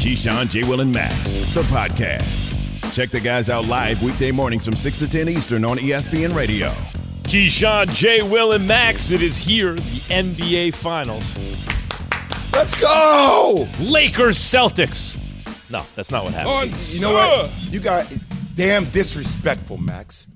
Keyshawn, J. Will, and Max, the podcast. Check the guys out live weekday mornings from 6 to 10 Eastern on ESPN Radio. Keyshawn, J. Will, and Max. It is here, the NBA Finals. Let's go! Lakers, Celtics. No, that's not what happened. You know what? You got damn disrespectful, Max.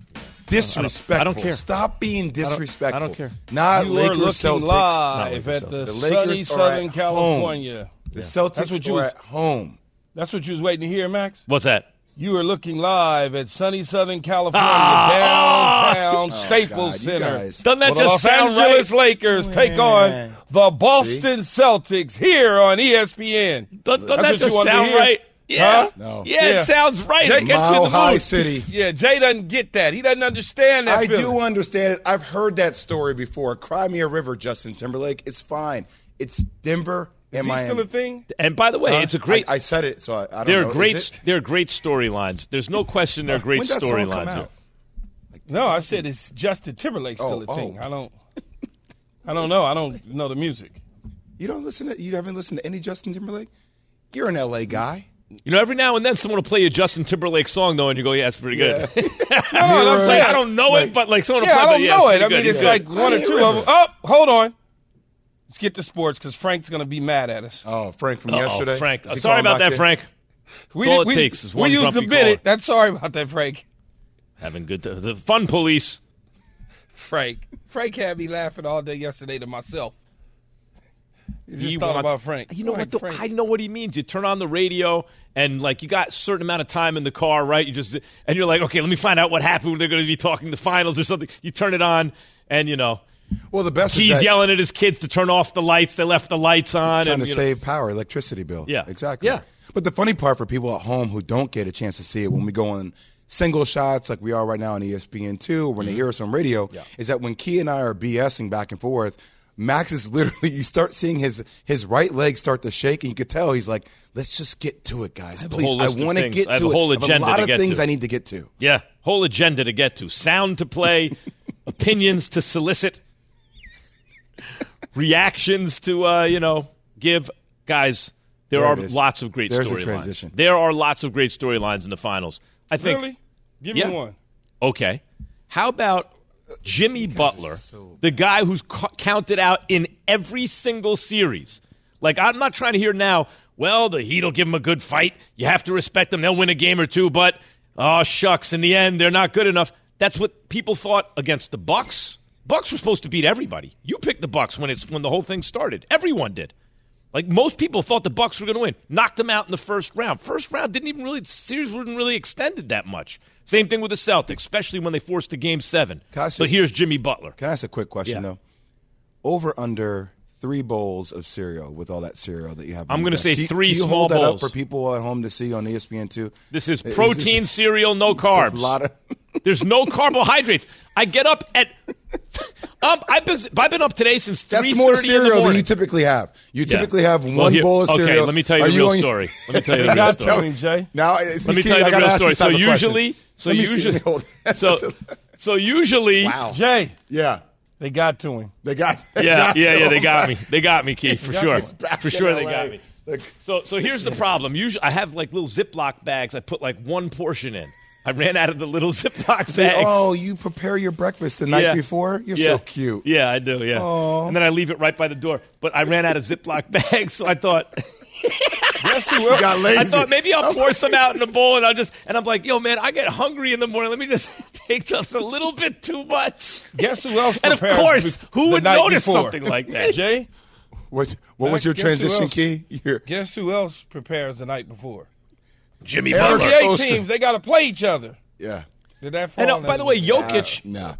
Disrespectful. I don't care. Stop being disrespectful. I don't care. Not You Lakers Celtics. live Not at the, The Lakers sunny Southern at California. The Celtics That's what you are was- at home. That's what you was waiting to hear, Max. What's that? You are looking live at sunny Southern California, Ah! downtown Staples God, you Center. guys. Doesn't that Well, the just Los sound Angeles right? Lakers take on Man. the Boston Celtics here on ESPN. Doesn't, doesn't That's that what you just wanted to sound hear? right? Yeah. Huh? No. Yeah, Yeah. it sounds right. Jay- It gets you in Mile the High mood. City. Yeah, Jay doesn't get that. He doesn't understand that. I feeling. do understand it. I've heard that story before. Cry me a river, Justin Timberlake. It's fine. It's Denver Is he Miami. still a thing? And by the way, it's a great. I, I said it, so I, I don't they're know. Is great. it? They're great storylines. There's no question. They're great When did that song come storylines. out? No, I said it's Justin Timberlake still Oh, a thing. oh. I don't. I don't know. I don't know the music. You don't listen to. You haven't listened to any Justin Timberlake. You're an LA guy. You know, every now and then someone will play a Justin Timberlake song though, and you go, "Yeah, it's pretty good." No, no, Like, I'm saying- I don't know it, but like someone will Yeah, play, I don't yeah, know it. I mean, good. it's He's like one or two of them. river. Oh, hold on. Let's get to sports because Frank's going to be mad at us. Oh, Frank from Uh-oh, yesterday. Frank. Is he Sorry about that, in? Frank. We, all it we, takes is we one used grumpy to bid caller. it. That's sorry about that, Frank. Having good t- the fun police. Frank. Frank had me laughing all day yesterday to myself. You just He thought wants- about Frank. You know Frank, what? Though? I know what he means. You turn on the radio and like you got a certain amount of time in the car, right? You just and you're like, okay, let me find out what happened they're going to be talking the finals or something. You turn it on, and you know Well, the best is he's that yelling at his kids to turn off the lights. They left the lights on, trying and to know, save power, electricity bill. Yeah. exactly. Yeah. But the funny part for people at home who don't get a chance to see it when we go on single shots like we are right now on ESPN two, when they Mm-hmm. hear us on radio, is that when Key and I are BSing back and forth. Max is literally you start seeing his his right leg start to shake and you could tell he's like, let's just get to it, guys. Please, I want to get I have to a whole it. Agenda a lot to of things to. I need to get to. yeah, whole agenda to get to, sound to play, opinions to solicit, reactions to uh, you know give. Guys, there, There are lots of great storylines. There are lots of great storylines in the finals. I think. Really? Give Yeah. me one. Okay. How about Jimmy Butler, the guy who's ca- counted out in every single series? Like, I'm not trying to hear now, well, the Heat will give him a good fight. You have to respect them. They'll win a game or two, but, oh, shucks, in the end, they're not good enough. That's what people thought against the Bucks. Bucks were supposed to beat everybody. You picked the Bucks when it's when the whole thing started. Everyone did. Like most people thought the Bucks were going to win. Knocked them out in the first round. First round didn't even really the series wasn't really extended that much. Same thing with the Celtics, especially when they forced a game seven. Ask But here's Jimmy Butler. Can I ask a quick question Yeah. though? Over under three bowls of cereal with all that cereal that you have. I'm gonna desk. say Can three can you small hold that bowls. up for people at home to see on ESPN two. This is Is protein this- cereal, no it's a carbs. lot of. There's no carbohydrates. I get up at. Um, I've been I've been up today since three That's more cereal than you typically have. You Yeah. typically have one Well, here- bowl of cereal. Okay, let me tell you Are the real on- story. Let me tell you the They real got story. to him, Jay. Now, Let me tell you the real story. So usually, so usually, so so usually, wow. Jay, Yeah, they got to him. they got. They yeah, got yeah, yeah. They got me. They got me, Keith, for sure. For in sure, they got me. Look, So, so here's the problem. Usually, I have like little Ziploc bags. I put like one portion in. I ran out of the little Ziploc say, bags. oh, you prepare your breakfast the night Yeah. before. You're yeah. so cute. Yeah, I do. Yeah, and then I leave it right by the door. But I ran out of Ziploc bags, so I thought. Guess who You else? got lazy. I thought maybe I'll pour some out in a bowl, and I'll just and I'm like, yo, man, I get hungry in the morning. Let me just take just a little bit too much. Guess who else? And of course, who would night notice before? something like that? Jay, What, what was your transition key? You're, guess who else prepares the night before? Jimmy Eric Butler. NBA teams, they got to play each other. yeah. Did that fall And uh, by the way, again? Jokic, Nah.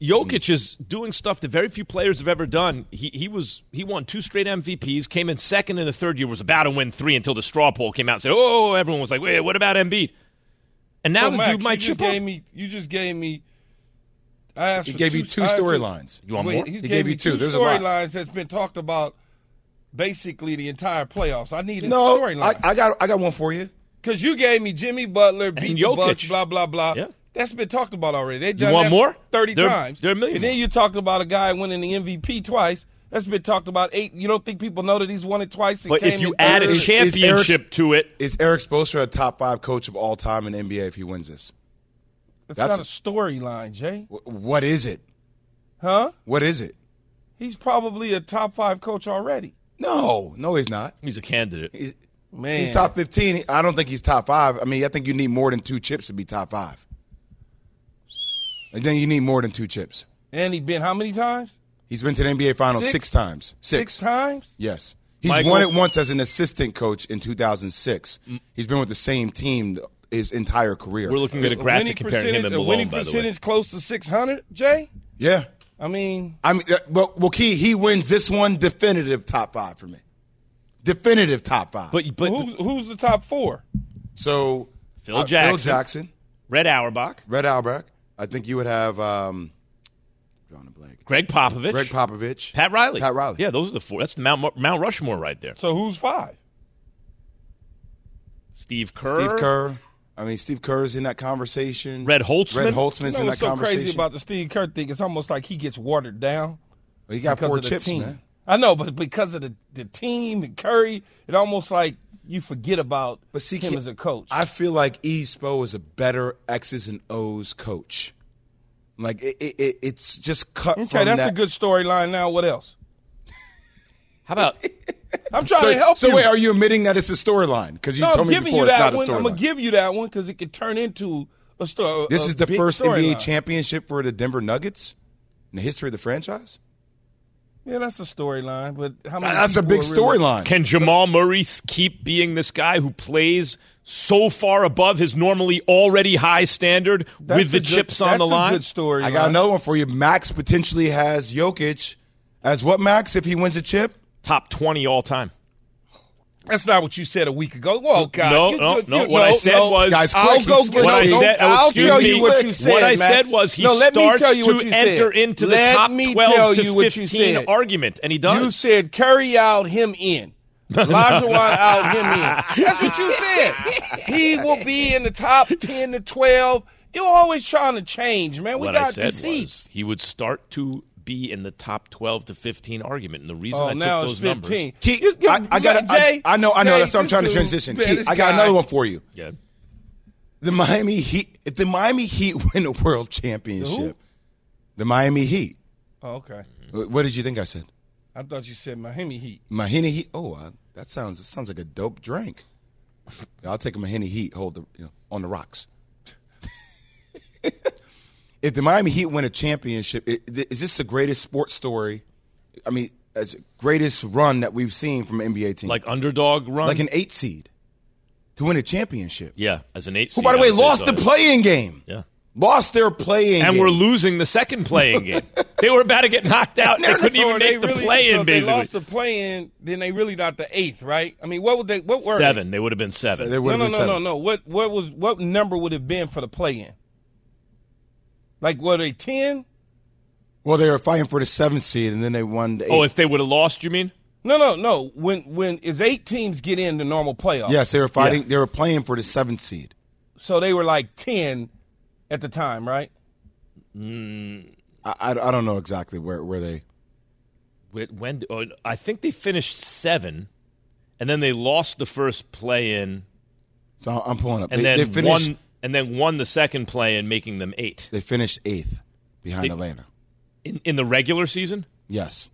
Jokic is doing stuff that very few players have ever done. He he was he won two straight MVPs, came in second in the third year, was about to win three until the straw poll came out and said, "Oh, everyone was like, wait, what about Embiid?" And now So, the Max, dude might you just chip up. gave me. You just gave me. I asked. He for gave you two I asked for- storylines. You want Wait, more? He, He gave, gave me you two. two There's a lot. storylines that's been talked about basically the entire playoffs. I need a storyline I, I got I got one for you. Because you gave me Jimmy Butler beat the Bucks, blah blah blah. Yeah. That's been talked about already. They done want that more? Thirty There- times. there are a million And then more. you talked about a guy winning the MVP twice. That's been talked about eight. You don't think people know that he's won it twice? and But came if you in add a third? Is- is championship to it, Is Erik Spoelstra a top five coach of all time in NBA if he wins this? That's, that's not a- a storyline, Jay. Wh- What is it? Huh? What is it? He's probably a top five coach already. No, no, he's not. he's a candidate. He's, Man, he's top fifteen. I don't think he's top five. I mean, I think you need more than two chips to be top five. And then you need more than two chips. And he's been how many times? He's been to the NBA Finals Six? six, times. Six. Six times. Yes. He's Michael- won it once as an assistant coach in 2006. He's been with the same team his entire career. We're looking at a winning graphic comparing him percentage- and a Malone, winning by the way. percentage close to six hundred. Jay, yeah. I mean, I mean, uh, well, well, Key, he wins this one definitive top five for me. Definitive top five. But but who's who's the top four? so Phil uh, Jackson. Phil Jackson, Red Auerbach, Red Auerbach. I think you would have um, drawing a blank. Gregg Popovich, Gregg Popovich, Pat Riley. Pat Riley. Yeah, those are the four. That's the Mount Mount Rushmore right there. So who's five? Steve Kerr. Steve Kerr. I mean, Steve Kerr's in that conversation. Red Holzman. Red Holzman's You in know that what's so conversation. crazy about the Steve Kerr thing? It's almost like he gets watered down. Well, he got four chips, man. I know, but because of the, the team and Curry, it almost like you forget about But see, him as a coach. I feel like E. Spo is a better X's and O's coach. Like it, it, it it's just cut okay, from that's that. a good storyline. Now, what else? How about I'm trying So, to help so you. So wait, are you admitting that it's a storyline? Because you no, told me giving before you it's that not one. a I'm gonna give you that one because it could turn into a story. This is the first NBA storyline. championship for the Denver Nuggets in the history of the franchise. Yeah, that's a storyline, but how many? That's a big are really- storyline. can Jamal Murray keep being this guy who plays so far above his normally already high standard That's with the good- chips on the that's a line? good story. I got another one for you. Max potentially has Jokic as what? Max if he wins a chip. Top twenty all time. That's not what you said a week ago. Well, God, No, you- no, you- no. you- What I said was- This guy's I'll go He's get slick. What I no, said- oh, I'll excuse tell me. you what you said. What I Max. said was he no, let me tell you what to you enter said. into the let top me 12 tell to you what you 15 said. argument, and he does. You said carry out him in. Lajuan out him in. That's what you said. He will be in the top ten to twelve. You're always trying to change, man. We what I got said deceit. was he would start to be in the top 12 to 15 argument. And the reason Oh, I now took those fifteen. numbers. Keith, You- you- I, I got. Jay, I, I know. I know. Jay, that's what I'm trying to transition. Keith, I got guy- another one for you. Yeah. The Miami Heat. If the Miami Heat win a world championship, the Miami Heat. Oh, okay. What did you think I said? I thought you said Miami Heat. Mahini Heat. Oh, uh, that sounds. That sounds like a dope drink. I'll take a Mahini Heat. Hold the you know, on the rocks. if the Miami Heat win a championship, i- is this the greatest sports story? I mean, as greatest run that we've seen from an NBA team, Like underdog run? like an eight seed to win a championship. yeah, as an eight Who, seed, by the way, lost so. the playing game. Yeah. Lost their playing And game. And we're losing the second playing game. they were about to get knocked out. They couldn't even make the really- play so in, if They basically. lost the play in, then they really not the eighth, right? I mean, what would they? What were Seven. They would have been seven. They They? would No, have no, been no, no, seven. no. What what was what number would have been for the play in? Like were they ten? Well, they were fighting for the seventh seed, and then they won the oh, if they would have lost, you mean? No, no, no. When when is eight teams get in the normal playoff? yes, they were fighting. They were playing for the seventh seed. So they were like ten at the time, right? Mm. I, I, I don't know exactly where, where they. When, when oh, I think they finished seven, and then they lost the first play in, So I'm pulling up. and they, then they finished. won, and then won the second play in, making them eight They finished eighth behind They- Atlanta. in, in the regular season. Yes.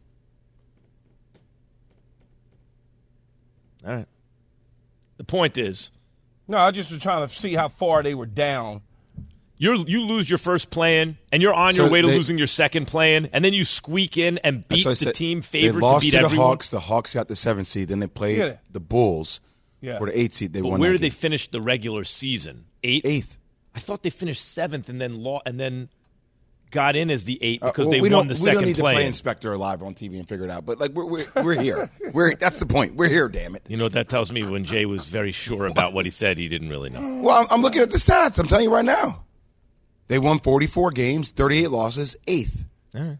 All right. The point is, No, I just was trying to see how far they were down. you you lose your first play in, and you're on So your way to they- losing your second play in, and then you squeak in and beat the said. team They favored to beat to the everyone. Hawks. The Hawks got the seventh seed. Then they played the Bulls Yeah. for the eighth seed. They But won. where that did they finish the regular season? Eighth. Eighth. I thought they finished seventh, and then law, and then got in as the eight because Uh, well, they we won don't, the we don't need to play. play Inspector live on TV and figure it out. But like we're we're, we're here. we're that's the point. We're here. Damn it. you know what that tells me? When Jay was very sure about what he said, he didn't really know. Well, I'm, I'm looking at the stats. I'm telling you right now. They won 44 games, 38 losses, eighth. All right.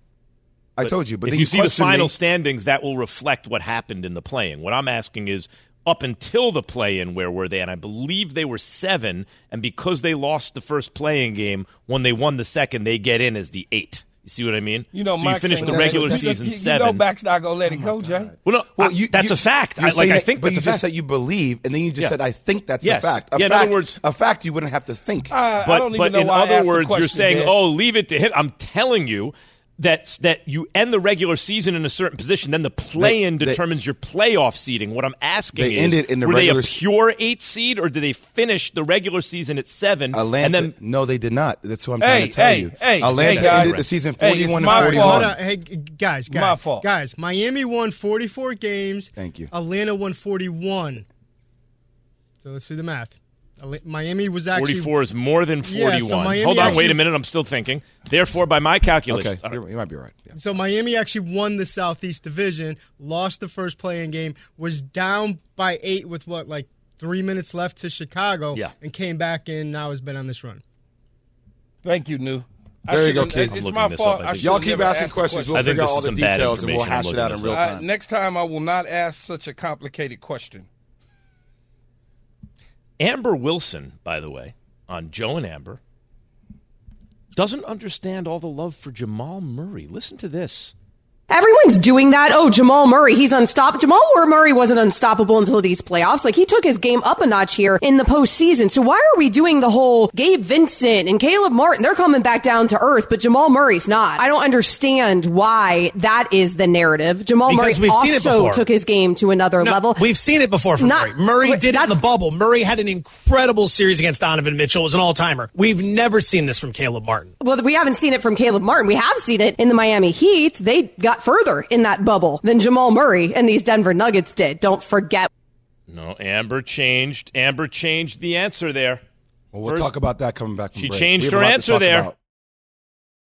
I told you. But if you see the final me- standings, that will reflect what happened in the play-in. What I'm asking is, up until the play-in, where were they? And I believe they were seven. And because they lost the first play-in game, when they won the second, they get in as the eight. You see what I mean? You know, so Max you finish the regular you- season you, you seven. know, Max not gonna let it oh go, Jay. well, no, Well, I- that's you- a fact. I, saying like I think but you just fact. said you believe, and then you just Yeah. said I think that's Yes. a fact. A Yeah, in fact, other words- a fact you wouldn't have to think. I, but I don't even but know in why I other asked the words, you're saying, Dan. "Oh, leave it to him." I'm telling you that that you end the regular season in a certain position, then the play-in They- they- determines your playoff seeding. What I'm asking They is, ended in the were regular they s- a pure eight seed, or did they finish the regular season at seven? Atlanta, and then no, they did not. That's what I'm Hey, trying to tell hey, you. hey, Atlanta hey, ended the season 41 my and fault. 41. Hold on. Hey, g- guys, guys, My fault. guys. Miami won 44 games. Thank you. Atlanta won 41. So let's do the math. Ala- Miami was actually 44 is more than Yeah, 41. so Hold on, wait a minute. I'm still thinking. Therefore, by my calculation, Okay, you're- you might be right. Yeah. So Miami actually won the Southeast Division, lost the first playing game, was down by eight with what like three minutes left to Chicago, Yeah. and came back and now has been on this run. Thank you, New. There you go, shouldn't- kid. It's my fault. up. I I think- Y'all keep asking asked the questions. We'll figure out all the details and we'll hash it out in real this Uh, time. next time, I will not ask such a complicated question. Amber Wilson, by the way, on Joe and Amber, doesn't understand all the love for Jamal Murray. Listen to this. Everyone's doing that. Oh, Jamal Murray, he's unstoppable. Jamal Murray wasn't unstoppable until these playoffs. Like he took his game up a notch here in the postseason. So why are we doing the whole Gabe Vincent and Caleb Martin? They're coming back down to earth, but Jamal Murray's not. I don't understand why that is the narrative. Jamal Because Murray we've seen it also took his game to another No, level. We've seen it before from Not- Murray. Murray did it in the bubble. Murray had an incredible series against Donovan Mitchell. It was an all timer. We've never seen this from Caleb Martin. Well, we haven't seen it from Caleb Martin. We have seen it in the Miami Heat. They got further in that bubble than Jamal Murray and these Denver Nuggets did. Don't forget. No, Amber changed. Amber changed the answer there. Well, we'll First- talk about that coming back from She break. changed her a lot to answer there. about.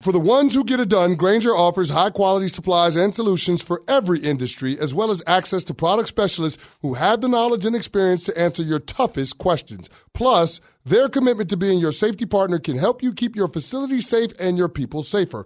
For the ones who get it done, Grainger offers high quality supplies and solutions for every industry, as well as access to product specialists who have the knowledge and experience to answer your toughest questions. Plus, their commitment to being your safety partner can help you keep your facility safe and your people safer.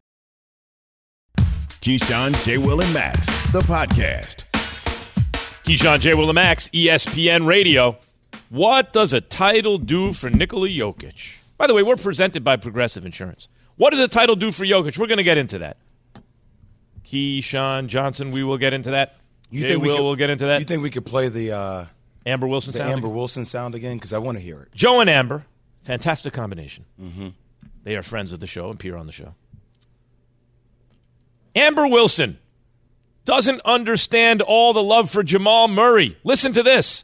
Keyshawn, J. Will, and Max, the podcast. Keyshawn J. Will, and Max, ESPN Radio. What does a title do for Nikola Jokic? By the way, we're presented by Progressive Insurance. What does a title do for Jokic? We're going to get into that. Keyshawn Johnson, we will get into that. You Jay think we Will could- will get into that. You think we could play the uh, Amber Wilson the sound? Amber Wilson sound again? Because I want to hear it. Joe and Amber, fantastic combination. Mm-hmm. They are friends of the show and appear on the show. Amber Wilson doesn't understand all the love for Jamal Murray. Listen to this.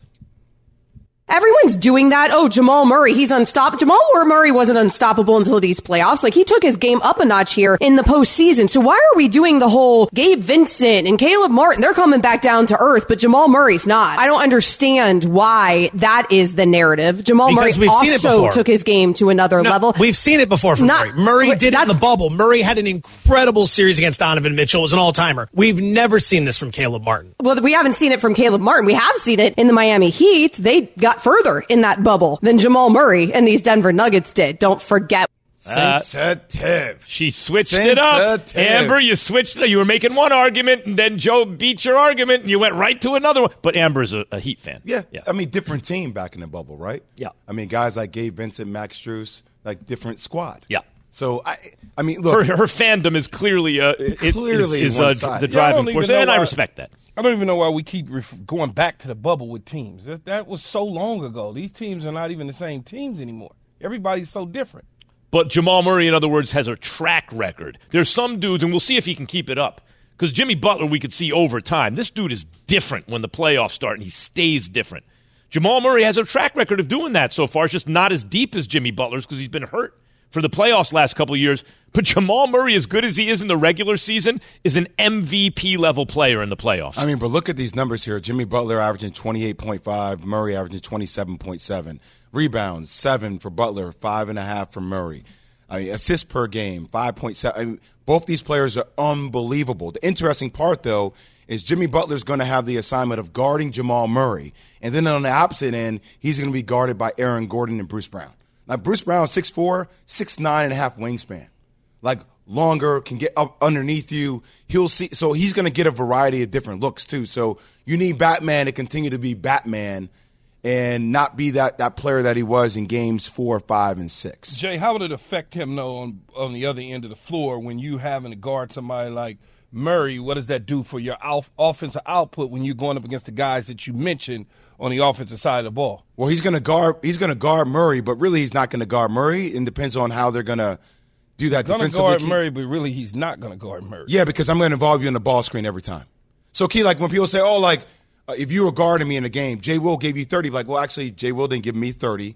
Everyone's doing that. Oh, Jamal Murray, he's unstoppable. Jamal Murray wasn't unstoppable until these playoffs. Like he took his game up a notch here in the postseason. So why are we doing the whole Gabe Vincent and Caleb Martin? They're coming back down to earth, but Jamal Murray's not. I don't understand why that is the narrative. Jamal Because Murray we've seen it also took his game to another No, level. We've seen it before from Not- Murray. Murray did it in the bubble. Murray had an incredible series against Donovan Mitchell. It was an all timer. We've never seen this from Caleb Martin. Well, we haven't seen it from Caleb Martin. We have seen it in the Miami Heat. They got further in that bubble than Jamal Murray and these Denver Nuggets did. Don't forget. Uh, Sensitive. She switched it up. Amber, you switched. You were making one argument, and then Joe beat your argument, and you went right to another one. But Amber's a, a Heat fan. Yeah. Yeah. I mean, different team back in the bubble, right? Yeah. I mean, guys like Gabe Vincent, Max Strus, like different squad. Yeah. So I, I mean, look, her, her fandom is clearly uh, it- Clearly is, is, uh, the driving don't force, even know and I respect that. I don't even know why we keep ref- going back to the bubble with teams. That, that was so long ago. These teams are not even the same teams anymore. Everybody's so different. But Jamal Murray, in other words, has a track record. There's some dudes, and we'll see if he can keep it up. Because Jimmy Butler, we could see over time. This dude is different when the playoffs start, and he stays different. Jamal Murray has a track record of doing that so far. It's just not as deep as Jimmy Butler's because he's been hurt for the playoffs last couple years. But Jamal Murray, as good as he is in the regular season, is an MVP level player in the playoffs. I mean, but look at these numbers here. Jimmy Butler averaging 28.5, Murray averaging 27.7. Rebounds, seven for Butler, five and a half for Murray. I mean, assists per game, 5.7. I mean, both these players are unbelievable. The interesting part, though, is Jimmy Butler's going to have the assignment of guarding Jamal Murray. And then on the opposite end, he's going to be guarded by Aaron Gordon and Bruce Brown. Now, Bruce Brown, 6'4, 6'9 and a half wingspan. Like, longer, can get up underneath you. He'll see. So he's going to get a variety of different looks, too. So you need Batman to continue to be Batman and not be that, that player that he was in games four, five, and six. Jay, how would it affect him though on on the other end of the floor when you having to guard somebody like Murray? What does that do for your off- offensive output when you're going up against the guys that you mentioned on the offensive side of the ball? Well, he's going to guard. He's going to guard Murray, but really, he's not going to guard Murray. It depends on how they're going to do that Going to defensively. guard Murray, but really he's not going to guard Murray. Yeah, because I'm going to involve you in the ball screen every time. So, Key, like when people say, "Oh, like uh, if you were guarding me in a game, Jay Will gave you 30," like, well, actually, Jay Will didn't give me 30.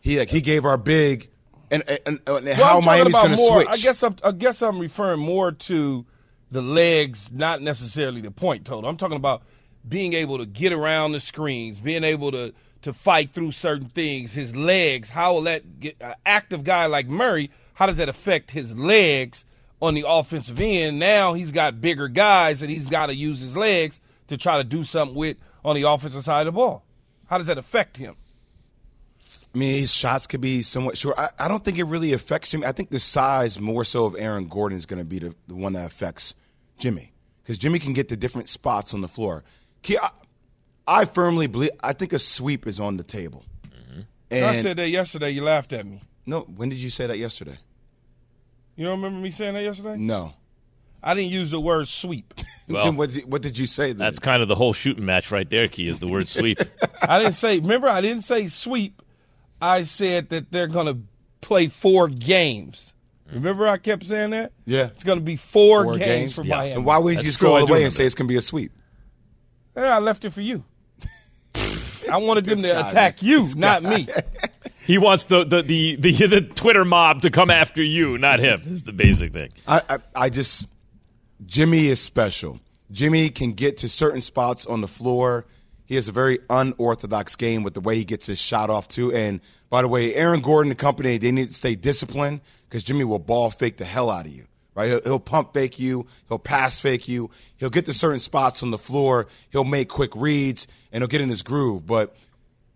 He like he gave our big and and, and Well, how Miami's going to switch. I guess I'm, I guess I'm referring more to the legs, not necessarily the point total. I'm talking about being able to get around the screens, being able to to fight through certain things. His legs, how will that get an active guy like Murray? How does that affect his legs on the offensive end? Now he's got bigger guys and he's got to use his legs to try to do something with on the offensive side of the ball. How does that affect him? I mean, his shots could be somewhat short. I, I don't think it really affects Jimmy. I think the size more so of Aaron Gordon is going to be the, the one that affects Jimmy because Jimmy can get to different spots on the floor. Key, I, I firmly believe. I think a sweep is on the table. Mm-hmm. And I said that yesterday. You laughed at me. no, when did you say that yesterday? You don't remember me saying that yesterday? No. I didn't use the word sweep. Well, then what, did, what did you say? Then? That's kind of the whole shooting match right there, Key, is the word sweep. I didn't say. Remember, I didn't say sweep. I said that they're going to play four games. Mm. Remember, I kept saying that. Yeah. it's going to be four, Four games, for Yeah. Miami. and why would you That's just go all the way and remember say it's going to be a sweep? Yeah, I left it for you. I wanted them This to attack you, This not guy. me. he wants the, the, the, the, the Twitter mob to come after you, not him. Is the basic thing. I, I, I just Jimmy is special. Jimmy can get to certain spots on the floor. He has a very unorthodox game with the way he gets his shot off too. And by the way, Aaron Gordon, the company, they need to stay disciplined because Jimmy will ball fake the hell out of you. Right? He'll, he'll pump fake you. He'll pass fake you. He'll get to certain spots on the floor. He'll make quick reads and he'll get in his groove. But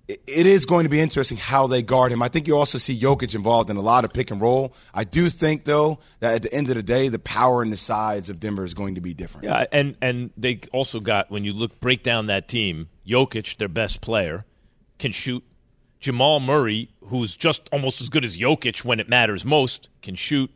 it- is going to be interesting how they guard him. I think you also see Jokic involved in a lot of pick and roll. I do think, though, that at the end of the day, the power and the size of Denver is going to be different. Yeah, and and they also got when you look break down that team, Jokic, their best player, can shoot. Jamal Murray, who's just almost as good as Jokic when it matters most, can shoot.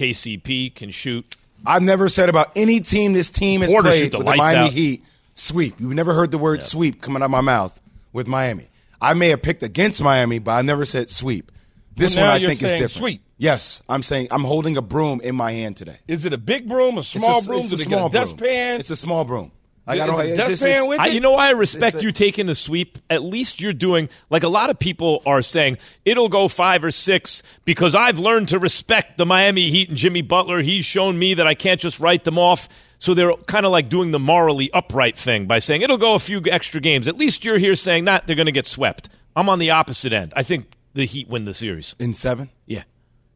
KCP can shoot. I've never said about any team this team has Porter played the with the Miami out. Heat sweep. You've never heard the word sweep coming out of my mouth with Miami. I may have picked against Miami, but I never said sweep. This Well, one I think is different. sweep. Yes, I'm saying I'm holding a broom in my hand today. Is it a big broom, a It's small a, broom? It's a they small a broom. dustpan? It's a small broom. I don't, it it just- dustpan it's- with I, you know why I respect a- you taking the sweep? At least you're doing like a lot of people are saying it'll go five or six because I've learned to respect the Miami Heat and Jimmy Butler. He's shown me that I can't just write them off. So they're kind of like doing the morally upright thing by saying it'll go a few extra games. At least you're here saying not they're going to get swept. I'm on the opposite end. I think the Heat win the series. in seven. Yeah.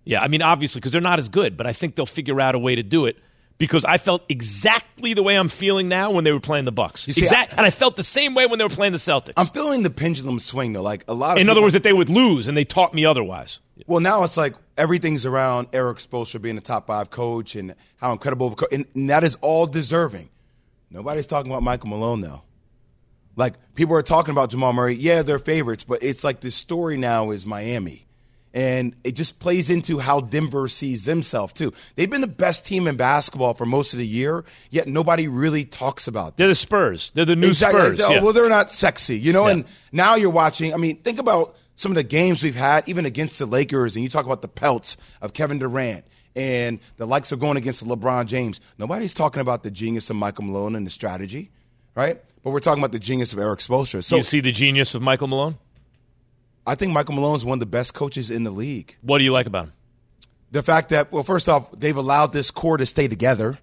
Yeah. I mean, obviously, because they're not as good, but I think they'll figure out a way to do it because I felt exactly the way I'm feeling now when they were playing the Bucks. See, exact, I- and I felt the same way when they were playing the Celtics. I'm feeling the pendulum swing though. Like a lot of In other words, that they would lose, and they taught me otherwise. Well, now it's like everything's around Erik Spoelstra being the top five coach and how incredible of a coach, and, and that is all deserving. Nobody's talking about Michael Malone though. Like people are talking about Jamal Murray. Yeah, they're favorites, but it's like the story now is Miami. And it just plays into how Denver sees themselves too. They've been the best team in basketball for most of the year, yet nobody really talks about them. They're the Spurs. They're the new exactly. Spurs. Oh, yeah. Well, they're not sexy, you know. Yeah. And now you're watching. I mean, think about some of the games we've had, even against the Lakers, and you talk about the pelts of Kevin Durant and the likes of going against LeBron James. Nobody's talking about the genius of Michael Malone and the strategy, right? But we're talking about the genius of Erik Spoelstra. So you see the genius of Michael Malone? I think Michael Malone is one of the best coaches in the league. What do you like about him? The fact that, well, first off, they've allowed this core to stay together.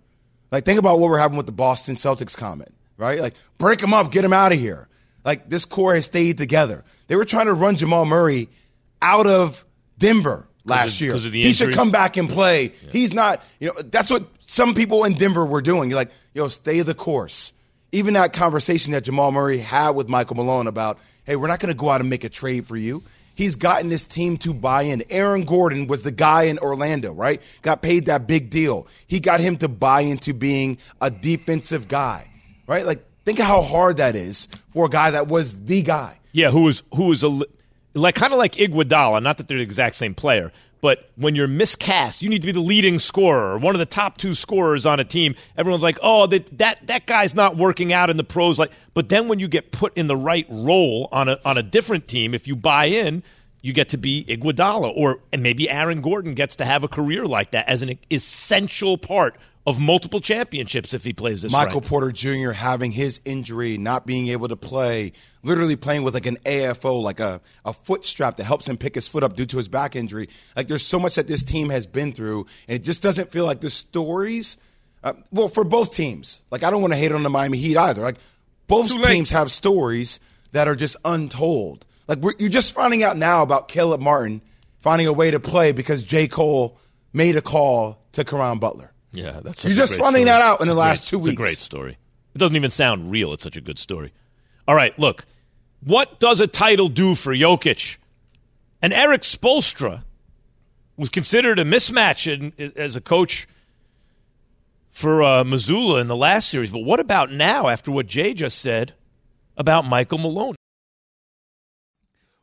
Like, think about what we're having with the Boston Celtics comment, right? Like, break them up, get them out of here. Like, this core has stayed together. They were trying to run Jamal Murray out of Denver last of, year. he should come back and play. Yeah. He's not, you know, that's what some people in Denver were doing. You're like, yo, stay the course. Even that conversation that Jamal Murray had with Michael Malone about, hey, we're not going to go out and make a trade for you. He's gotten this team to buy in. Aaron Gordon was the guy in Orlando, right? Got paid that big deal. He got him to buy into being a defensive guy, right? Like, think of how hard that is for a guy that was the guy. Yeah, who was who was a like kind of like Iguodala. Not that they're the exact same player, but when you're miscast, you need to be the leading scorer, one of the top two scorers on a team. Everyone's like, "Oh, that that that guy's not working out in the pros." Like, but then when you get put in the right role on a on a different team, if you buy in, you get to be Iguodala, or and maybe Aaron Gordon gets to have a career like that as an essential part of multiple championships if he plays this Michael right. Porter Jr. having his injury, not being able to play, literally playing with like an AFO, like a, a foot strap that helps him pick his foot up due to his back injury. Like there's so much that this team has been through, and it just doesn't feel like the stories. Uh, well, for both teams, like I don't want to hate on the Miami Heat either. Like both teams have stories that are just untold. Like you're just finding out now about Caleb Martin finding a way to play because J. Cole made a call to Caron Butler. Yeah, that's you're just finding story. that out in the last great, two weeks. It's a great story. It doesn't even sound real. It's such a good story. All right, look, what does a title do for Jokic? And Erik Spoelstra was considered a mismatch in, as a coach for uh, Mazzulla in the last series. But what about now? After what Jay just said about Michael Malone.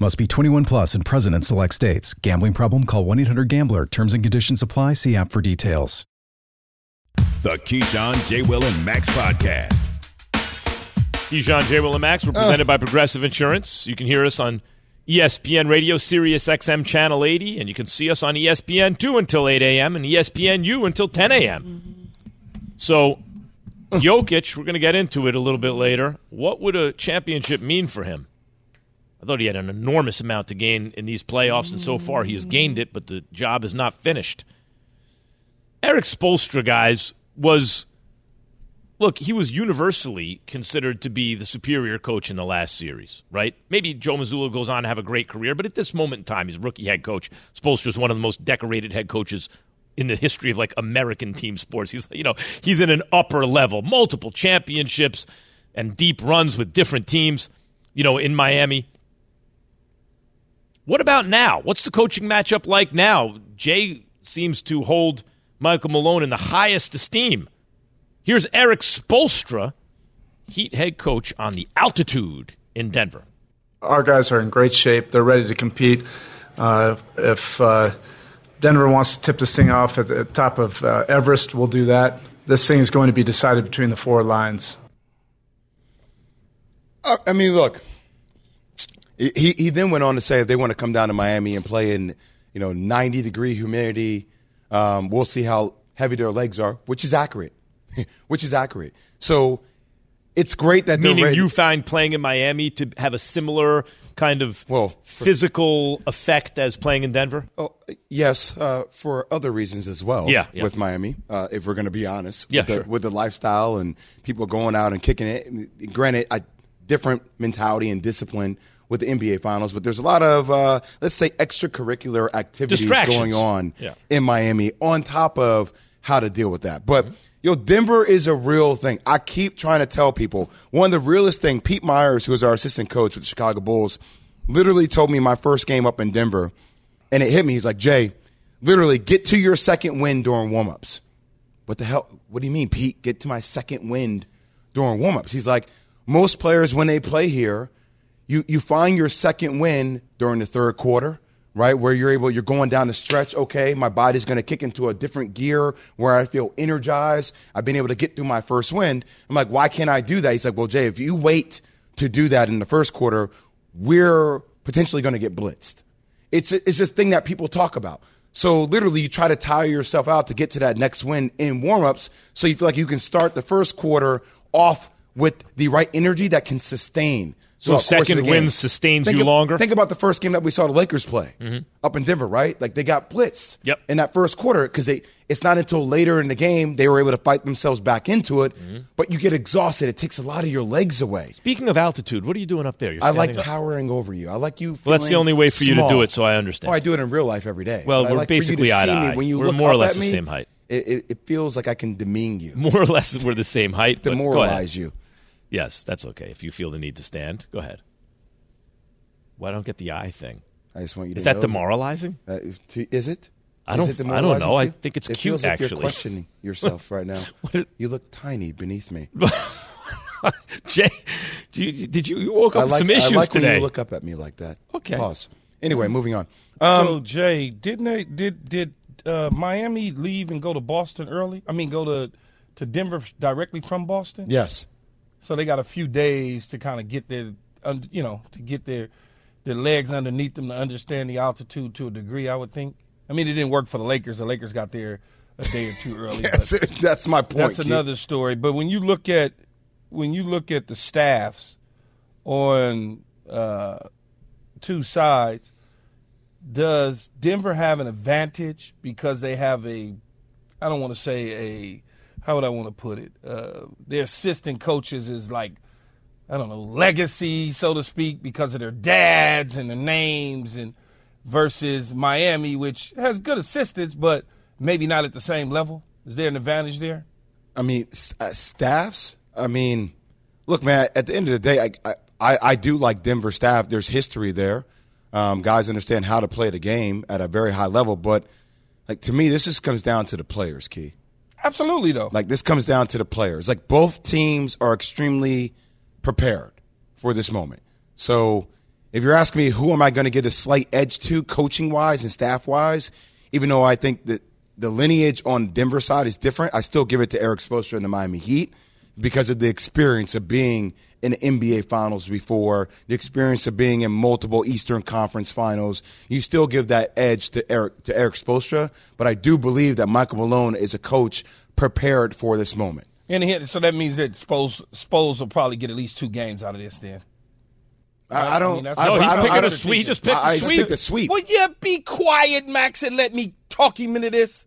Must be 21 plus and present in select states. Gambling problem? Call 1 800 GAMBLER. Terms and conditions apply. See app for details. The Keyshawn J. Will and Max podcast. Keyshawn J. Will and Max. We're presented uh. by Progressive Insurance. You can hear us on ESPN Radio, Sirius XM Channel 80, and you can see us on ESPN 2 until 8 a.m. and ESPN U until 10 a.m. So, Jokic, we're going to get into it a little bit later. What would a championship mean for him? I thought he had an enormous amount to gain in these playoffs, and so far he has gained it, but the job is not finished. Erik Spoelstra, guys, was look, he was universally considered to be the superior coach in the last series, right? Maybe Joe Mazzulla goes on to have a great career, but at this moment in time, he's rookie head coach. Spoelstra is one of the most decorated head coaches in the history of like American team sports. He's you know he's in an upper level, multiple championships and deep runs with different teams. You know, in Miami, what about now? What's the coaching matchup like now? Jay seems to hold Michael Malone in the highest esteem. Here's Erik Spoelstra, Heat head coach on the altitude in Denver. Our guys are in great shape. They're ready to compete. Uh, if uh, Denver wants to tip this thing off at the top of uh, Everest, we'll do that. This thing is going to be decided between the four lines. Uh, I mean, look. He he then went on to say if they want to come down to Miami and play in you know 90 degree humidity, um, we'll see how heavy their legs are, which is accurate, which is accurate. So it's great that Meaning they're ready. you find playing in Miami to have a similar kind of well physical effect as playing in Denver? Oh, yes, uh, for other reasons as well. Yeah, yeah. with Miami, uh, if we're going to be honest. Yeah, with the, sure. with the lifestyle and people going out and kicking it. Granted, a different mentality and discipline with the NBA Finals, but there's a lot of uh, let's say extracurricular activities going on Yeah. in Miami on top of how to deal with that. But yo, Denver is a real thing. I keep trying to tell people one of the realest thing. Pete Myers, who is our assistant coach with the Chicago Bulls, literally told me my first game up in Denver, and it hit me. He's like, Jay, literally get to your second win during warmups. What the hell? What do you mean, Pete? Get to my second wind during warmups. He's like, most players when they play here, you you find your second win during the third quarter, right? Where you're able, you're going down the stretch. Okay, my body's going to kick into a different gear where I feel energized. I've been able to get through my first win. I'm like, why can't I do that? He's like, well, Jay, if you wait to do that in the first quarter, we're potentially going to get blitzed. It's it's a thing that people talk about. So literally, you try to tire yourself out to get to that next win in warmups, so you feel like you can start the first quarter off with the right energy that can sustain. So throughout the course of second wins sustains Think you of- longer? Think about the first game that we saw the Lakers play Mhm. up in Denver, right? Like they got blitzed Yep. in that first quarter because they. It's not until later in the game they were able to fight themselves back into it. Mm-hmm. But you get exhausted; it takes a lot of your legs away. Speaking of altitude, what are you doing up there? You're I like up. towering over you. I like you. Well, that's the only way for you to do it, so I understand. Oh, I do it in real life every day. Well, we're like basically eye to eye. When you We're look more or less the me, same height. It, it, feels like I can demean you. More or less, we're the same height. but go ahead. Demoralize you. Yes, that's okay. If you feel the need to stand, go ahead. Why don't get the eye thing? I just want you to Is to that know demoralizing? Uh, if- to- is it? I Is don't- it I don't demoralizing know. I to you? think it's it cute, feels like actually. You're questioning yourself right now. you look tiny beneath me. Jay, do you, did you, you woke up I with like, some issues I like today? when you look up at me like that. Okay. Pause. Anyway, moving on. Um, so Jay, didn't they did did uh, Miami leave and go to Boston early? I mean, go to to Denver directly from Boston. Yes. So they got a few days to kind of get their, you know, to get their their legs underneath them to understand the altitude to a degree. I would think. I mean, it didn't work for the Lakers. The Lakers got there a day or two early. Yes, but that's my point, That's Keith. another story. But when you look at when you look at the staffs on uh, two sides, does Denver have an advantage because they have a I don't want to say a how would I want to put it? Uh, their assistant coaches is like I don't know legacy, so to speak, because of their dads and their names, and versus Miami, which has good assistants, but maybe not at the same level. Is there an advantage there? I mean, uh, staffs. I mean, look, man. At the end of the day, I I, I do like Denver staff. There's history there. Um, guys understand how to play the game at a very high level. But like to me, this just comes down to the players, Key. Absolutely, though. Like this comes down to the players. Like both teams are extremely prepared for this moment. So if you're asking me who am I going to get a slight edge to coaching wise and staff wise, even though I think that the lineage on Denver side is different, I still give it to Erik Spoelstra and the Miami Heat because of the experience of being in the NBA finals before, the experience of being in multiple Eastern Conference finals. You still give that edge to Erik to Erik Spoelstra, but I do believe that Michael Malone is a coach prepared for this moment. And he, so that means that Spoles, Spoles will probably get at least two games out of this then. I, I don't. mean, I, No, he's I picking I a don't- sweep. He just picked I, a I just sweep. picked a sweep. Will you be quiet, Max, and let me talk him into this?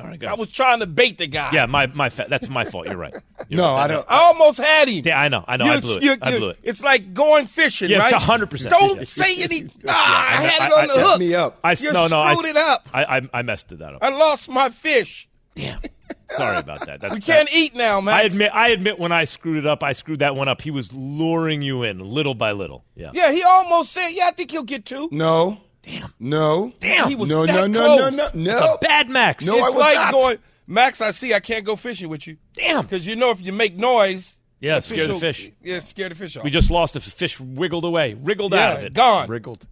All right, go I was trying to bait the guy. Yeah, my my fa- that's my fault. You're right. You're No, right. I don't. I almost had him. Yeah, I know. I know. I blew it. you- I you- blew it. It's like going fishing, Yeah, right? it's 100%. Don't Yeah. say any. Ah, I had it I- on the I- hook. me up. I You no no I screwed it up. I, I I messed it up. I lost my fish. Damn. Sorry about that. That's We can't that- eat now, man. I admit I admit when I screwed it up, I screwed that one up. He was luring you in little by little. Yeah. Yeah, he almost said, "Yeah, I think he'll get two. No. Damn. No. Damn. He was no, that no, no, close. no, no, no. It's a bad Max. No, I was like not. going, Max. I see. I can't go fishing with you. Damn. Because you know if you make noise, Yeah, the scare the fish. Yeah, scare the fish off. We just lost. The fish wiggled away, wriggled yeah, out of it. gone. Wriggled.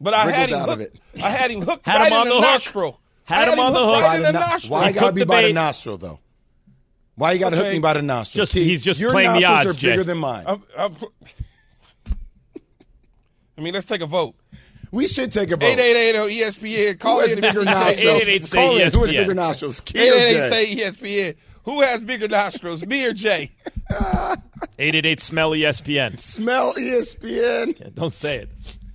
But I had him out of hooked. it. I had him hooked Had right him on in the the, hook. nostril. Had I him on the hook. Right in the no- nostril. Why He you gotta be the by the nostril though? Why you gotta hook me by the nostril? Just- Keith, he's just your playing the nostrils odds, are Jay. bigger than mine. I'm- I'm- I mean, let's take a vote. We should take a vote. 888 on ESPN. Call Who has in. bigger if you say nostrils? 888 say Call in. Who has ESPN. bigger nostrils? Keith or Jay? say ESPN. Who has bigger nostrils, me or Jay? 888 smell ESPN. Smell ESPN. Yeah, don't say it.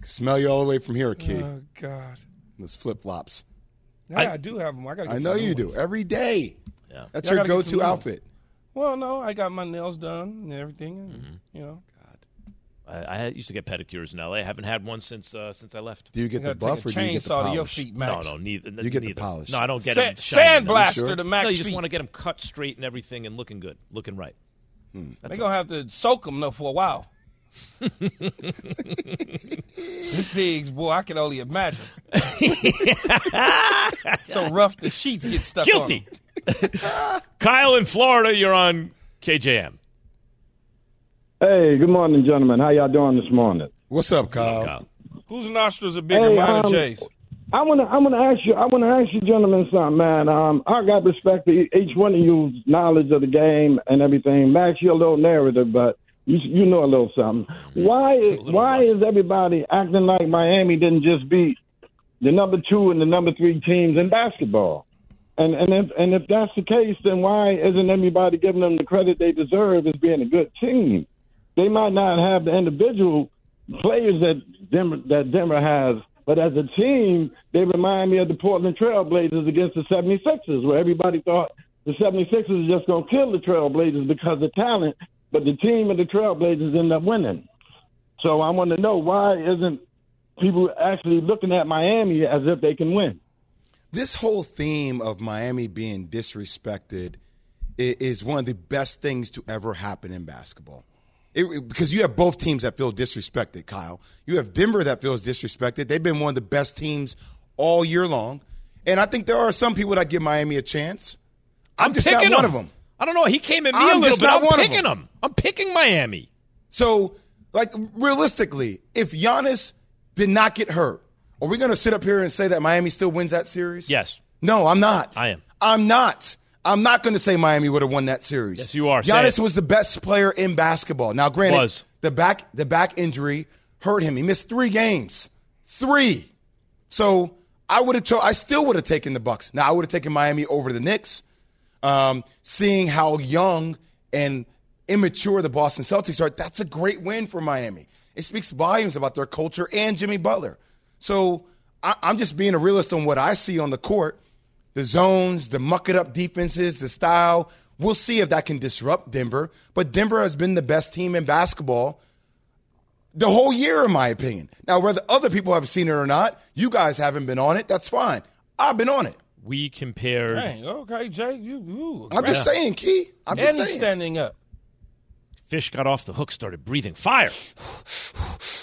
Smell you all the way from here, Keith. Oh God. Those flip flops. Yeah, I- I, do have them. I got. I know you do every day. Yeah. That's Yeah, your gotta get some go-to outfit. Well, no, I got my nails done and everything. And, Mm-hmm. You know, I, I used to get pedicures in LA. I haven't had one since uh, since I left. Do you get You the buff or do you get the chainsaw to your polish? feet, No, Max. no, neither. You get the polish. No, I don't get Sa- them. shiny. sandblaster sure? to Max No, you just feet. want to get them cut straight and everything and looking good, looking right. They're gonna have to soak them though for a while. These pigs, boy, I can only imagine. so rough, the sheets get stuck on 'em. Guilty. Kyle in Florida, you're on KJM. Hey, good morning, gentlemen. How y'all doing this morning? What's up, Kyle? Kyle. Whose nostrils are bigger, Hey, mine or um, Jay's? I want to. I want to ask you. I want to ask you, gentlemen, something, man. Um, I got respect for e- each one of you's knowledge of the game and everything. Max, you're a little narrative, but you you know a little something. Why is why is everybody acting like Miami didn't just beat the number two and the number three teams in basketball? And and if and if that's the case, then why isn't everybody giving them the credit they deserve as being a good team? They might not have the individual players that Denver that Denver has, but as a team, they remind me of the Portland Trailblazers against the 76ers, where everybody thought the 76ers were just going to kill the Trailblazers because of talent, but the team and the Trailblazers end up winning. So I want to know why isn't people actually looking at Miami as if they can win? This whole theme of Miami being disrespected is one of the best things to ever happen in basketball. It- because you have both teams that feel disrespected, Kyle. You have Denver that feels disrespected. They've been one of the best teams all year long. And I think there are some people that give Miami a chance. I'm, just not picking one him. of them. I don't know. He came at me I'm a little bit. I'm picking them. him. I'm picking Miami. So, like, realistically, if Giannis did not get hurt, are we going to sit up here and say that Miami still wins that series? Yes. No, I'm not. I am. I'm not. I'm not going to say Miami would have won that series. Yes, you are. Giannis was the best player in basketball. Now, granted, Was. the back the back injury hurt him. He missed three games, three. So I would have. To- I still would have taken the Bucks. Now I would have taken Miami over the Knicks. Um, seeing how young and immature the Boston Celtics are, that's a great win for Miami. It speaks volumes about their culture and Jimmy Butler. So I, I'm just being a realist on what I see on the court the zones, the muck it up defenses, the style. We'll see if that can disrupt Denver. But Denver has been the best team in basketball the whole year, in my opinion. Now, whether other people have seen it or not, you guys haven't been on it. That's fine. I've been on it. We compared. Dang, okay, Jay, you. you I'm just saying, Key. I'm and just he's saying. standing up. Fish got off the hook, started breathing fire.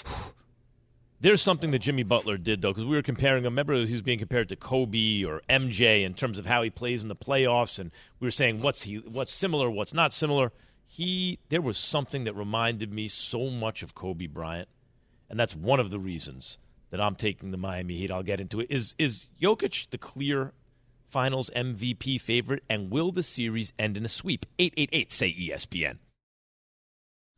There's something that Jimmy Butler did, though, because we were comparing him. Remember, he was being compared to Kobe or MJ in terms of how he plays in the playoffs, and we were saying what's he, what's similar, what's not similar. He, there was something that reminded me so much of Kobe Bryant, and that's one of the reasons that I'm taking the Miami Heat. I'll get into it. Is is Jokic the clear Finals MVP favorite, and will the series end in a sweep? Eight eight eight, say ESPN.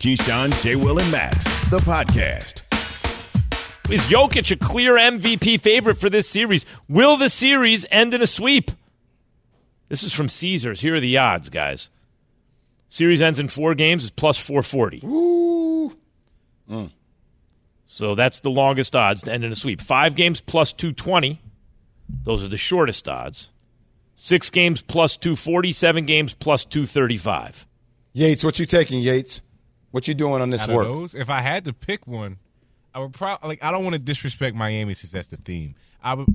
Keyshawn, J. Will, and Max, the podcast. Is Jokic a clear MVP favorite for this series? Will the series end in a sweep? This is from Caesars. Here are the odds, guys. Series ends in four games. It's plus 440. Ooh. Mm. So that's the longest odds to end in a sweep. Five games plus 220. Those are the shortest odds. Six games plus 240. Seven games plus 235. Yates, what you taking, Yates? What you doing on this Out of work? those, if I had to pick one, I would probably like. I don't want to disrespect Miami since that's the theme. I would.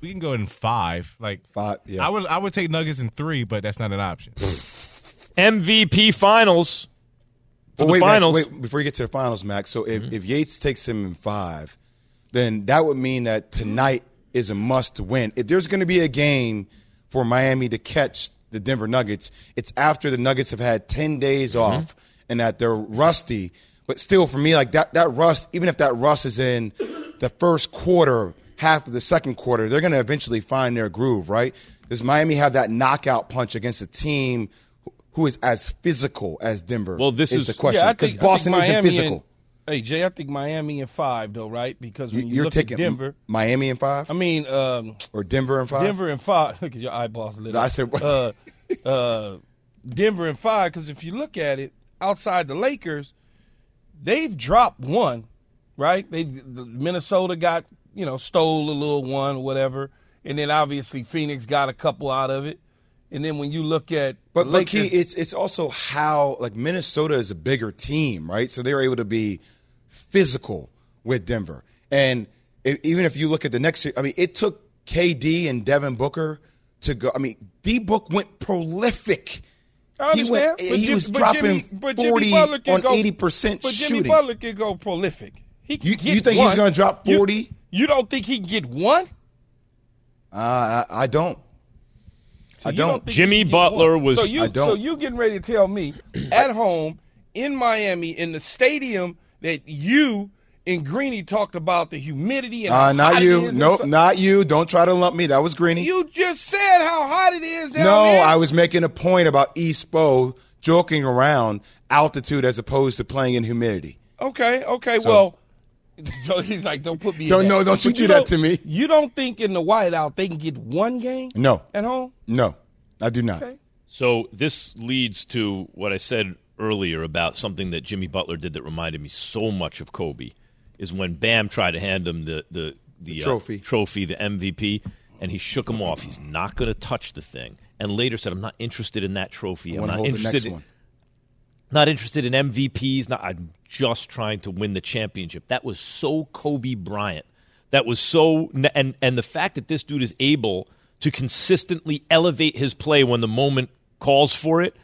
We can go in five. Like five. Yeah. I would. I would take Nuggets in three, but that's not an option. MVP finals. For Well, the wait, Max, finals. wait, before you get to the finals, Max. So Mm-hmm. if, if Yates takes him in five, then that would mean that tonight is a must win. If there's going to be a game for Miami to catch the Denver Nuggets, it's after the Nuggets have had 10 days Mm-hmm. off and that they're rusty. But still, for me, like that, that rust, even if that rust is in the first quarter, half of the second quarter, they're going to eventually find their groove, right? Does Miami have that knockout punch against a team who is as physical as Denver? Well, this is- the question Yeah, I because think- Boston isn't Miami physical. And, hey Jay, I think Miami in five though, right? Because when you, You're look taking at Denver, Miami in five, I mean, um, or Denver in five. Denver in five. Look at your eyeballs lit. up. I said what? Uh, uh, Denver in five because if you look at it, outside the Lakers, they've dropped one, right? They the Minnesota got you know stole a little one or whatever, and then obviously Phoenix got a couple out of it, and then when you look at But but key, it's it's also how like Minnesota is a bigger team, right? So they're able to be physical with Denver, and i even if you look at the next, I mean, it took KD and Devin Booker to go. I mean, D Book went prolific. I He went. understand, but He Jim- was but dropping Jimmy- forty on go- eighty percent But Jimmy shooting. Butler can go prolific. He can You- get you think he's gonna drop 40? You, don't think he can get one? Uh, I, I don't. I you don't. Jimmy he can get Butler one? was- So you, I don't. so you getting ready to tell me at home in Miami in the stadium that you and Greeny talked about the humidity and Uh, how not hot you. is Nope, inside- not you. Don't try to lump me. That was Greeny. You just said how hot it is down No, there. I was making a point about East Bo joking around altitude as opposed to playing in humidity. Okay, okay. So- well, so he's like, don't put me. Don't- that. no, don't you But do that don't- to me. You don't think in the whiteout they can get one game No, at home? no, I do not. Okay. So this leads to what I said earlier about something that Jimmy Butler did that reminded me so much of Kobe. Is when Bam tried to hand him the the, the, uh, trophy. trophy, the MVP, and he shook him off. He's not going to touch the thing, and later said, "I'm not interested in that trophy. I'm not interested in, one. not interested in MVPs. Not, I'm just trying to win the championship. That was so Kobe Bryant. That was so, and and the fact that this dude is able to consistently elevate his play when the moment calls for it,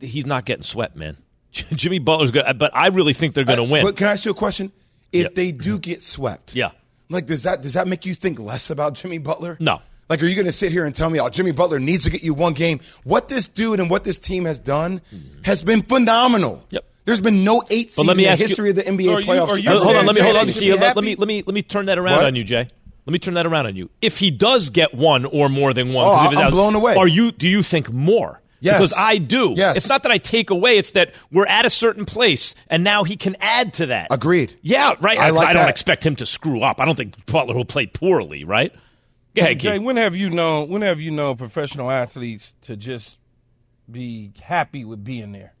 he's not getting swept, man. Jimmy Butler's good, but I really think they're going to win. But can I ask you a question? If Yeah. they do get swept, yeah, like does that does that make you think less about Jimmy Butler? no. Like, are you going to sit here and tell me, oh, Jimmy Butler needs to get you one game? What this dude and what this team has done has been phenomenal. Yep. There's been no eight seed let me in the ask you- history of the NBA So are you- playoffs. are you Hold on, let me hold on. Jay should let, let me let me let me turn that around What? on you, Jay. Let me turn that around on you. If he does get one or more than one, Oh, 'cause if it's I'm out- blown away. Are you? Do you think more? Yes. Because I do. Yes. It's not that I take away. It's that we're at a certain place, and now he can add to that. Agreed. Yeah, right. I I, like I don't that. expect him to screw up. I don't think Butler will play poorly, right? Go ahead, Jay, Keith. when have you known? When have you known professional athletes to just be happy with being there?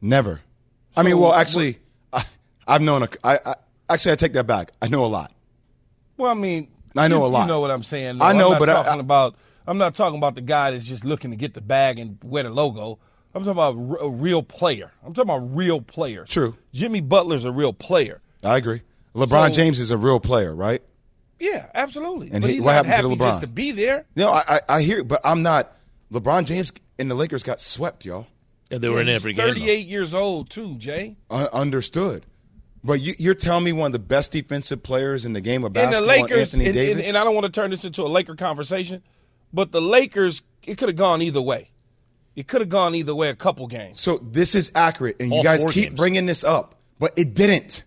Never. I mean, well, actually, I, I've known a. I, I actually I take that back. I know a lot. Well, I mean, I know you, a lot. You know what I'm saying? I though. know, I'm not but I- talking I- about. I'm not talking about the guy that's just looking to get the bag and wear the logo. I'm talking about a real player. I'm talking about real player. True. Jimmy Butler's a real player. I agree. LeBron So- James is a real player, right? Yeah, absolutely. And but he- he's what not happened to happy LeBron? just to be there. No, I, I I hear, it, but I'm not. LeBron James and the Lakers got swept, y'all. Yeah, they were in He's every game. 38 years old too, Jay. Uh, understood. But you, you're telling me one of the best defensive players in the game of And the basketball, Lakers, Anthony and, and- Davis. and I don't want to turn this into a Laker conversation, but the Lakers, it could have gone either way. It could have gone either way a couple games. so this is accurate, and All you guys keep games. bringing this up, but it didn't.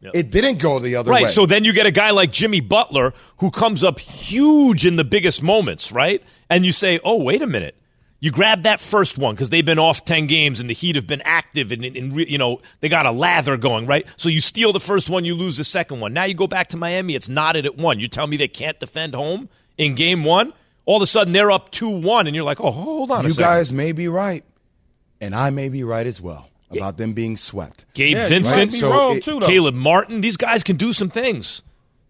Yep. It didn't go the other Right. way. So then you get a guy like Jimmy Butler who comes up huge in the biggest moments, right? And you say, oh, wait a minute. You grab that first one because they've been off 10 games and the Heat have been active and, and, and you know, they got a lather going, right? So you steal the first one, you lose the second one. Now you go back to Miami, it's knotted at one. You tell me they can't defend home in game one? All of a sudden they're up 2 1, and you're like, oh, hold on a you guys may be right, and I may be right as well about them being swept. Gabe Yeah, Vincent, might be So wrong it- too. Caleb Martin, these guys can do some things.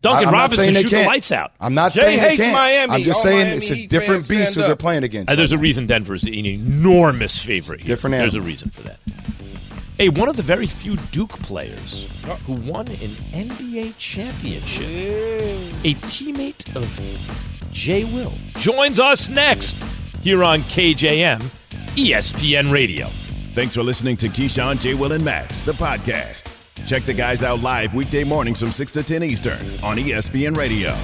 Duncan I- Robinson shoot the lights out. I'm not Jay saying they hates can't. Miami. I'm just All saying Miami it's a different beast who they're playing against. Uh, there's a right reason Denver's an enormous favorite. Here. Different There's a reason for that. Hey, one of the very few Duke players who won an NBA championship, a teammate of Jay Will, joins us next here on KJM ESPN Radio. Thanks for listening to Keyshawn, J. Will, and Max, the podcast. Check the guys out live weekday mornings from 6 to 10 Eastern on ESPN Radio.